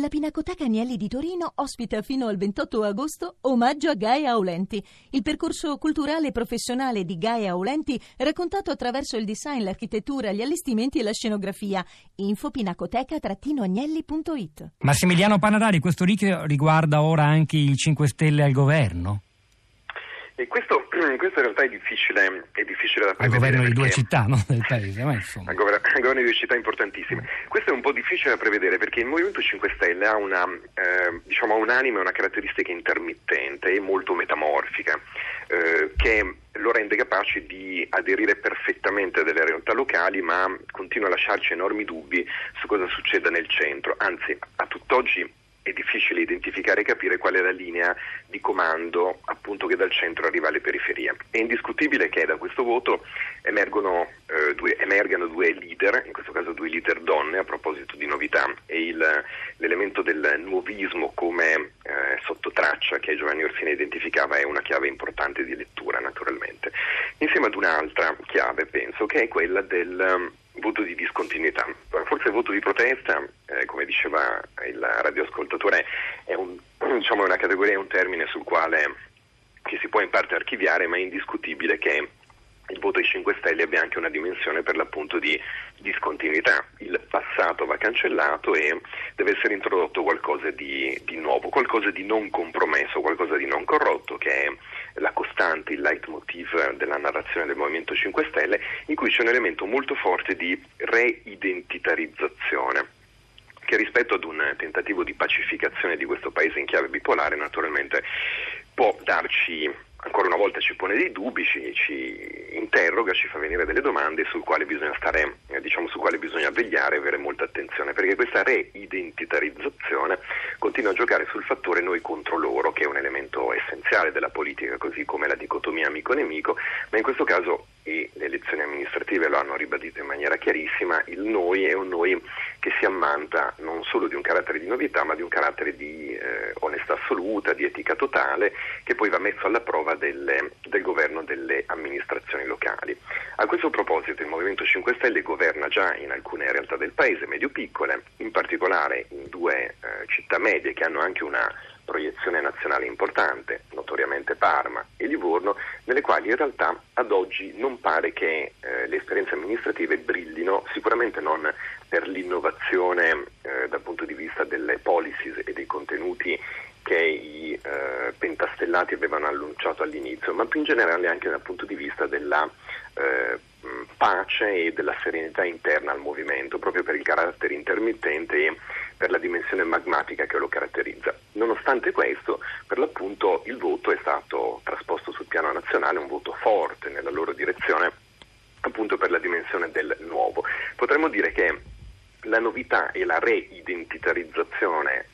La Pinacoteca Agnelli di Torino ospita fino al 28 agosto Omaggio a Gaia Aulenti, il percorso culturale e professionale di Gaia Aulenti raccontato attraverso il design, l'architettura, gli allestimenti e la scenografia. Info pinacoteca-agnelli.it Massimiliano Panadari, questo riguarda ora anche il 5 Stelle al governo? E questo, questo, in realtà è difficile, è difficile da prevedere. Al governo di due città no? del paese, ma insomma. Al governo, al governo, di due città importantissime. Mm. Questo è un po' difficile da prevedere perché il Movimento 5 Stelle ha una, eh, diciamo, un'anima e una caratteristica intermittente e molto metamorfica eh, che lo rende capace di aderire perfettamente a delle realtà locali ma continua a lasciarci enormi dubbi su cosa succeda nel centro. Anzi, a tutt'oggi è difficile identificare e capire qual è la linea di comando appunto che dal centro arriva alle periferie. È indiscutibile che da questo voto emergono, eh, due, emergano due leader, in questo caso due leader donne a proposito di novità e il, l'elemento del nuovismo come eh, sottotraccia che Giovanni Orsini identificava è una chiave importante di lettura naturalmente. Insieme ad un'altra chiave penso che è quella del voto di discontinuità. Forse il voto di protesta, eh, come diceva il radioascoltatore, è un, diciamo, una categoria, un termine sul quale si può in parte archiviare, ma è indiscutibile che il voto ai 5 Stelle abbia anche una dimensione per l'appunto di discontinuità. Il passato va cancellato e deve essere introdotto qualcosa di, di nuovo, qualcosa di non compromesso, qualcosa di non corrotto, che è la costante, il leitmotiv della narrazione del Movimento 5 Stelle, in cui c'è un elemento molto forte di reidentitarizzazione che rispetto ad un tentativo di pacificazione di questo paese in chiave bipolare naturalmente può darci ancora una volta ci pone dei dubbi, ci, ci, interroga, ci fa venire delle domande sul quale bisogna stare, eh, diciamo, su quale bisogna vegliare e avere molta attenzione, perché questa reidentitarizzazione continua a giocare sul fattore noi contro loro, che è un elemento essenziale della politica, così come la dicotomia amico-nemico, ma in questo caso e le elezioni amministrative lo hanno ribadito in maniera chiarissima, il noi è un noi che si ammanta non solo di un carattere di novità, ma di un carattere di eh, onestà assoluta, di etica totale, che poi va messo alla prova delle, del governo delle amministrazioni locali. A questo proposito il Movimento 5 Stelle governa già in alcune realtà del paese, medio-piccole, in particolare in due eh, città medie che hanno anche una proiezione nazionale importante, notoriamente Parma e Livorno, nelle quali in realtà ad oggi non pare che eh, le esperienze amministrative brillino, sicuramente non per l'innovazione eh, dal punto di vista delle policies e dei contenuti che i eh, pentastellati avevano annunciato all'inizio, ma più in generale anche dal punto di vista della eh, pace e della serenità interna al movimento, proprio per il carattere intermittente e per la dimensione magmatica che lo caratterizza. Nonostante questo, per l'appunto il voto è stato trasposto sul piano nazionale, un voto forte nella loro direzione, appunto per la dimensione del nuovo. Potremmo dire che la novità e la reidentitarizzazione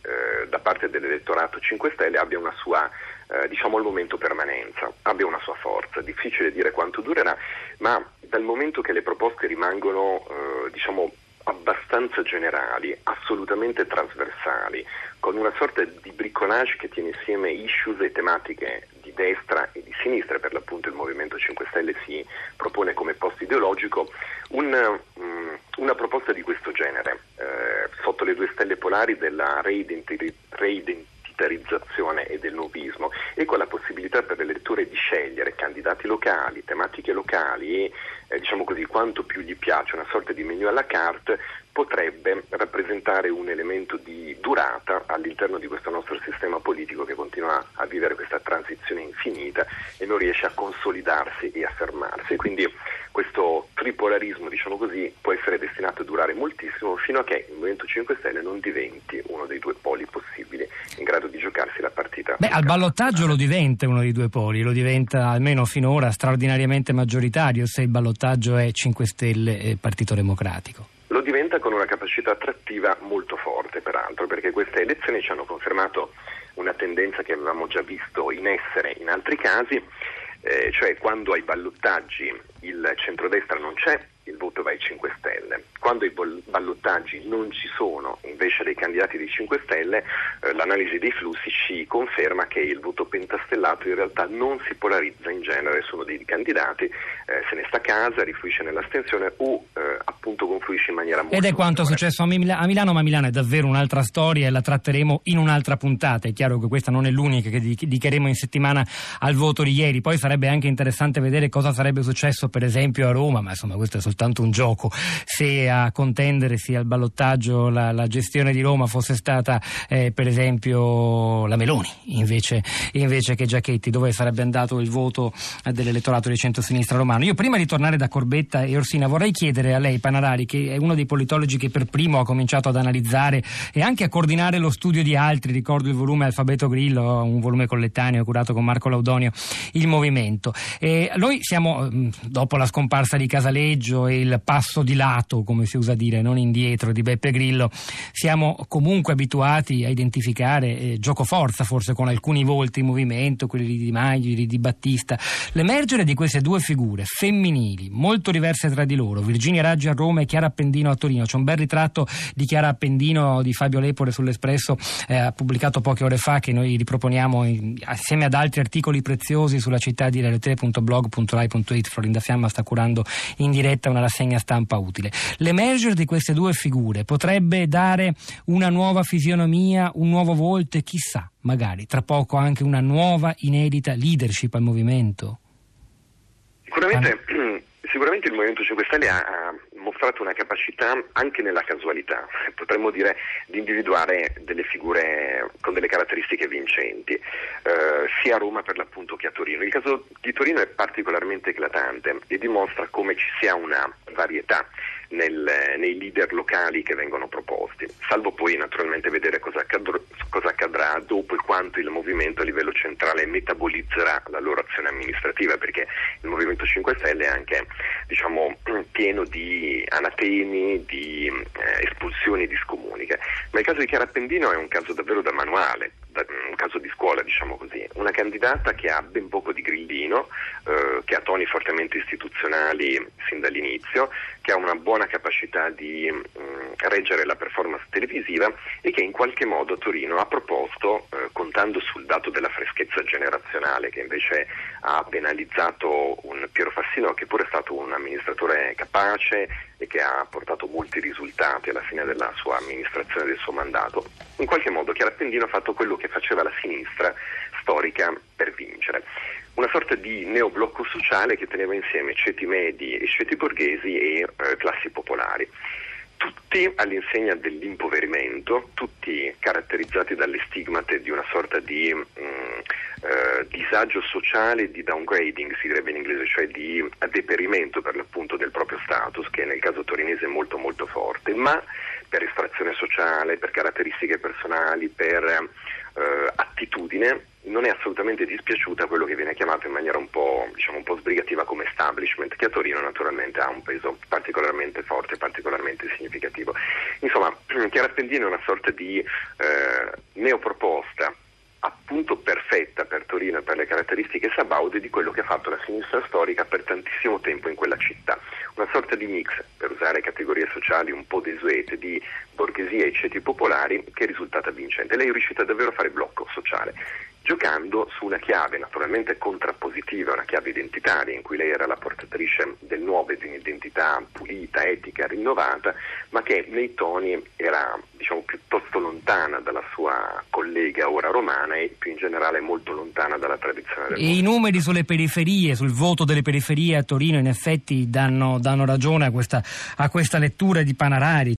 da parte dell'elettorato 5 Stelle abbia una sua eh, diciamo al momento permanenza, abbia una sua forza, difficile dire quanto durerà, ma dal momento che le proposte rimangono eh, diciamo abbastanza generali, assolutamente trasversali, con una sorta di bricolage che tiene insieme issues e tematiche di destra e di sinistra, per l'appunto il Movimento 5 Stelle si propone come post ideologico, un, um, una proposta di questo genere, eh, sotto le due stelle polari della reidentità militarizzazione e del nuovismo e con la possibilità per l'elettore di scegliere candidati locali, tematiche locali e eh, diciamo così quanto più gli piace, una sorta di menu alla carte, potrebbe rappresentare un elemento di durata all'interno di questo nostro sistema politico che continua a vivere questa transizione infinita e non riesce a consolidarsi e a fermarsi. Quindi questo tripolarismo, diciamo così, può essere destinato a durare moltissimo fino a che il Movimento 5 Stelle non diventi uno dei due poli possibili in grado di giocarsi la partita. Beh, al ballottaggio lo diventa uno dei due poli, lo diventa almeno finora straordinariamente maggioritario se il ballottaggio è 5 Stelle e Partito Democratico. Diventa con una capacità attrattiva molto forte, peraltro, perché queste elezioni ci hanno confermato una tendenza che avevamo già visto in essere in altri casi, eh, cioè quando ai ballottaggi il centrodestra non c'è, il voto va ai 5 Stelle. Quando i ballottaggi non ci sono invece dei candidati dei 5 Stelle, eh, l'analisi dei flussi ci conferma che il voto pentastellato in realtà non si polarizza in genere su uno dei candidati, eh, se ne sta a casa, rifluisce nell'astensione o eh, appunto confluisce in maniera molto Ed è quanto è successo a, Mil- a, Milano, ma Milano è davvero un'altra storia e la tratteremo in un'altra puntata. È chiaro che questa non è l'unica che dedicheremo in settimana al voto di ieri. Poi sarebbe anche interessante vedere cosa sarebbe successo per esempio a Roma, ma insomma questo è soltanto un gioco. Se a contendere sia al ballottaggio la, la, gestione di Roma fosse stata eh, per esempio la Meloni invece, invece, che Giachetti, dove sarebbe andato il voto dell'elettorato di centro-sinistra romano. Io prima di tornare da Corbetta e Orsina vorrei chiedere a lei, Panarari, che è uno dei politologi che per primo ha cominciato ad analizzare e anche a coordinare lo studio di altri, ricordo il volume Alfabeto Grillo, un volume collettaneo curato con Marco Laudonio, il movimento. E noi siamo, dopo la scomparsa di Casaleggio e il passo di lato, come si usa dire, non indietro, di Beppe Grillo, siamo comunque abituati a identificare eh, gioco forza forse con alcuni volti in movimento, quelli di Maio, di Battista. L'emergere di queste due figure femminili, molto diverse tra di loro, Virginia Raggi a Roma e Chiara Appendino a Torino, c'è un bel ritratto di Chiara Appendino di Fabio Lepore sull'Espresso, eh, pubblicato poche ore fa, che noi riproponiamo in, assieme ad altri articoli preziosi sulla città di rete.blog.rai.it. Florinda Fiamma sta curando in diretta una rassegna stampa utile. L'emergere di queste due figure potrebbe dare una nuova fisionomia, un nuovo volto e chissà, magari tra poco anche una nuova inedita leadership al movimento? Sicuramente, sicuramente il Movimento 5 Stelle ha mostrato una capacità anche nella casualità, potremmo dire, di individuare delle figure con delle caratteristiche vincenti, eh, sia a Roma per l'appunto che a Torino. Il caso di Torino è particolarmente eclatante e dimostra come ci sia una varietà nel, nei leader locali che vengono proposti, salvo poi naturalmente vedere cosa, accadr- cosa, accadrà dopo e quanto il movimento a livello centrale metabolizzerà la loro azione amministrativa, perché il Movimento 5 Stelle è anche diciamo, pieno di anatemi, di eh, espulsioni di scomuniche. Ma il caso di Chiara è un caso davvero da manuale, un caso di scuola, diciamo così. Una candidata che ha ben poco di grillino, eh, che ha toni fortemente istituzionali sin dall'inizio, che ha una buona capacità di mh, mm, reggere la performance televisiva e che in qualche modo Torino ha proposto, eh, contando sul dato della freschezza generazionale che invece ha penalizzato un Piero Fassino che pure è stato un amministratore capace e che ha portato molti risultati alla fine della sua amministrazione del suo mandato. In qualche modo Chiara Appendino ha fatto quello che faceva la sinistra storica per vincere una sorta di neoblocco sociale che teneva insieme ceti medi e ceti borghesi e eh, classi popolari. Tutti all'insegna dell'impoverimento, tutti caratterizzati dalle stigmate di una sorta di mh, mm, eh, disagio sociale, di downgrading si direbbe in inglese, cioè di deperimento per l'appunto del proprio status, che nel caso torinese è molto molto forte, ma per estrazione sociale, per caratteristiche personali, per eh, attitudine, non è assolutamente dispiaciuta quello che viene chiamato in maniera un po', diciamo, un po' sbrigativa come establishment, che a Torino naturalmente ha un peso particolarmente forte, particolarmente significativo. Insomma, Chiara Spendino è una sorta di eh, neoproposta appunto perfetta per Torino e per le caratteristiche sabaude di quello che ha fatto la sinistra storica per tantissimo tempo in quella città. Sorta di mix, per usare categorie sociali un po' desuete, di borghesia e ceti popolari che è risultata vincente. Lei è riuscita davvero a fare blocco sociale giocando su una chiave naturalmente contrappositiva, una chiave identitaria in cui lei era la portatrice del nuovo e di un'identità pulita, etica, rinnovata, ma che nei toni era diciamo, piuttosto lontana dalla sua collega ora romana e più in generale molto lontana dalla tradizione del E mondo. i numeri sulle periferie, sul voto delle periferie a Torino in effetti danno, danno ragione a questa, a questa lettura di Panarari.